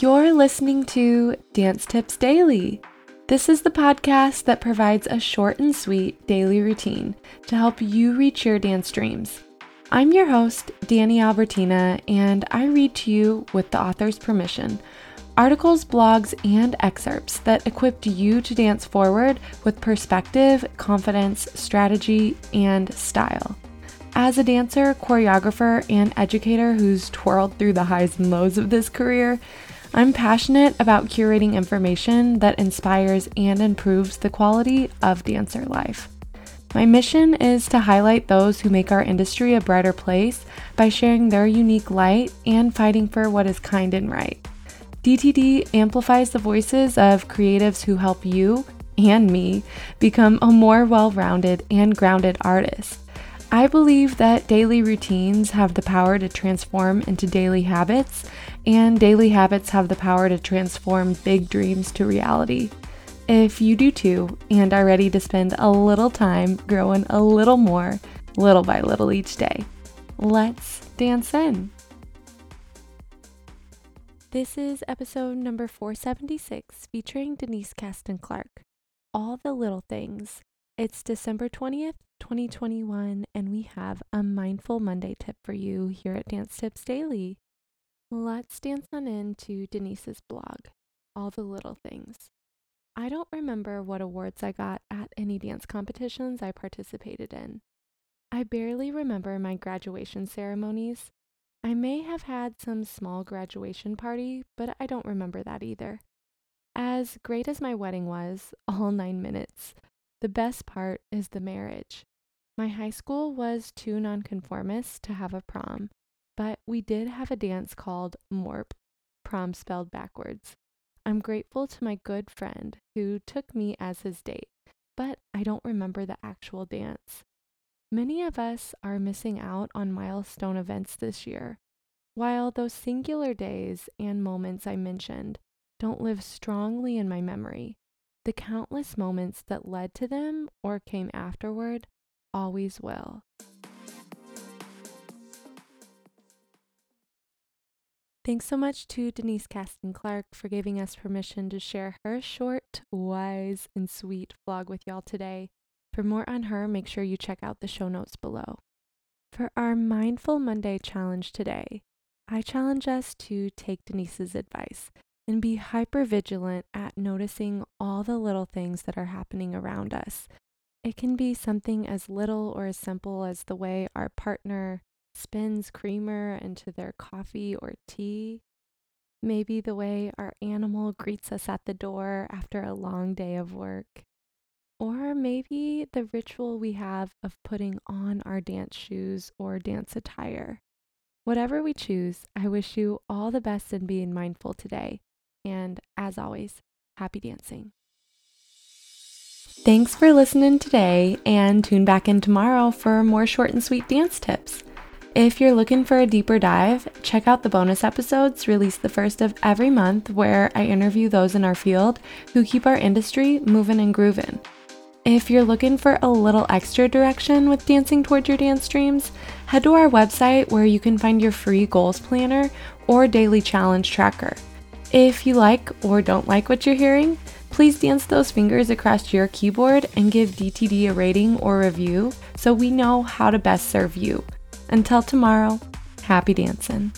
You're listening to Dance Tips Daily. This is the podcast that provides a short and sweet daily routine to help you reach your dance dreams. I'm your host, Danny Albertina, and I read to you, with the author's permission, articles, blogs, and excerpts that equip you to dance forward with perspective, confidence, strategy, and style. As a dancer, choreographer, and educator who's twirled through the highs and lows of this career, I'm passionate about curating information that inspires and improves the quality of dancer life. My mission is to highlight those who make our industry a brighter place by sharing their unique light and fighting for what is kind and right. DTD amplifies the voices of creatives who help you and me become a more well rounded and grounded artist. I believe that daily routines have the power to transform into daily habits, and daily habits have the power to transform big dreams to reality. If you do too, and are ready to spend a little time growing a little more, little by little each day, let's dance in. This is episode number 476 featuring Denise Caston Clark. All the Little Things. It's December 20th, 2021, and we have a Mindful Monday tip for you here at Dance Tips Daily. Let's dance on into Denise's blog, All the Little Things. I don't remember what awards I got at any dance competitions I participated in. I barely remember my graduation ceremonies, I may have had some small graduation party, but I don't remember that either. As great as my wedding was, all nine minutes, the best part is the marriage. My high school was too nonconformist to have a prom, but we did have a dance called MORP, prom spelled backwards. I'm grateful to my good friend who took me as his date, but I don't remember the actual dance. Many of us are missing out on milestone events this year. While those singular days and moments I mentioned don't live strongly in my memory, the countless moments that led to them or came afterward always will. Thanks so much to Denise Caston Clark for giving us permission to share her short, wise, and sweet vlog with y'all today. For more on her, make sure you check out the show notes below. For our Mindful Monday challenge today, I challenge us to take Denise's advice and be hyper vigilant at noticing all the little things that are happening around us. It can be something as little or as simple as the way our partner spins creamer into their coffee or tea. Maybe the way our animal greets us at the door after a long day of work. Or maybe the ritual we have of putting on our dance shoes or dance attire. Whatever we choose, I wish you all the best in being mindful today. And as always, happy dancing. Thanks for listening today, and tune back in tomorrow for more short and sweet dance tips. If you're looking for a deeper dive, check out the bonus episodes released the first of every month where I interview those in our field who keep our industry moving and grooving. If you're looking for a little extra direction with dancing towards your dance dreams, head to our website where you can find your free goals planner or daily challenge tracker. If you like or don't like what you're hearing, please dance those fingers across your keyboard and give DTD a rating or review so we know how to best serve you. Until tomorrow, happy dancing.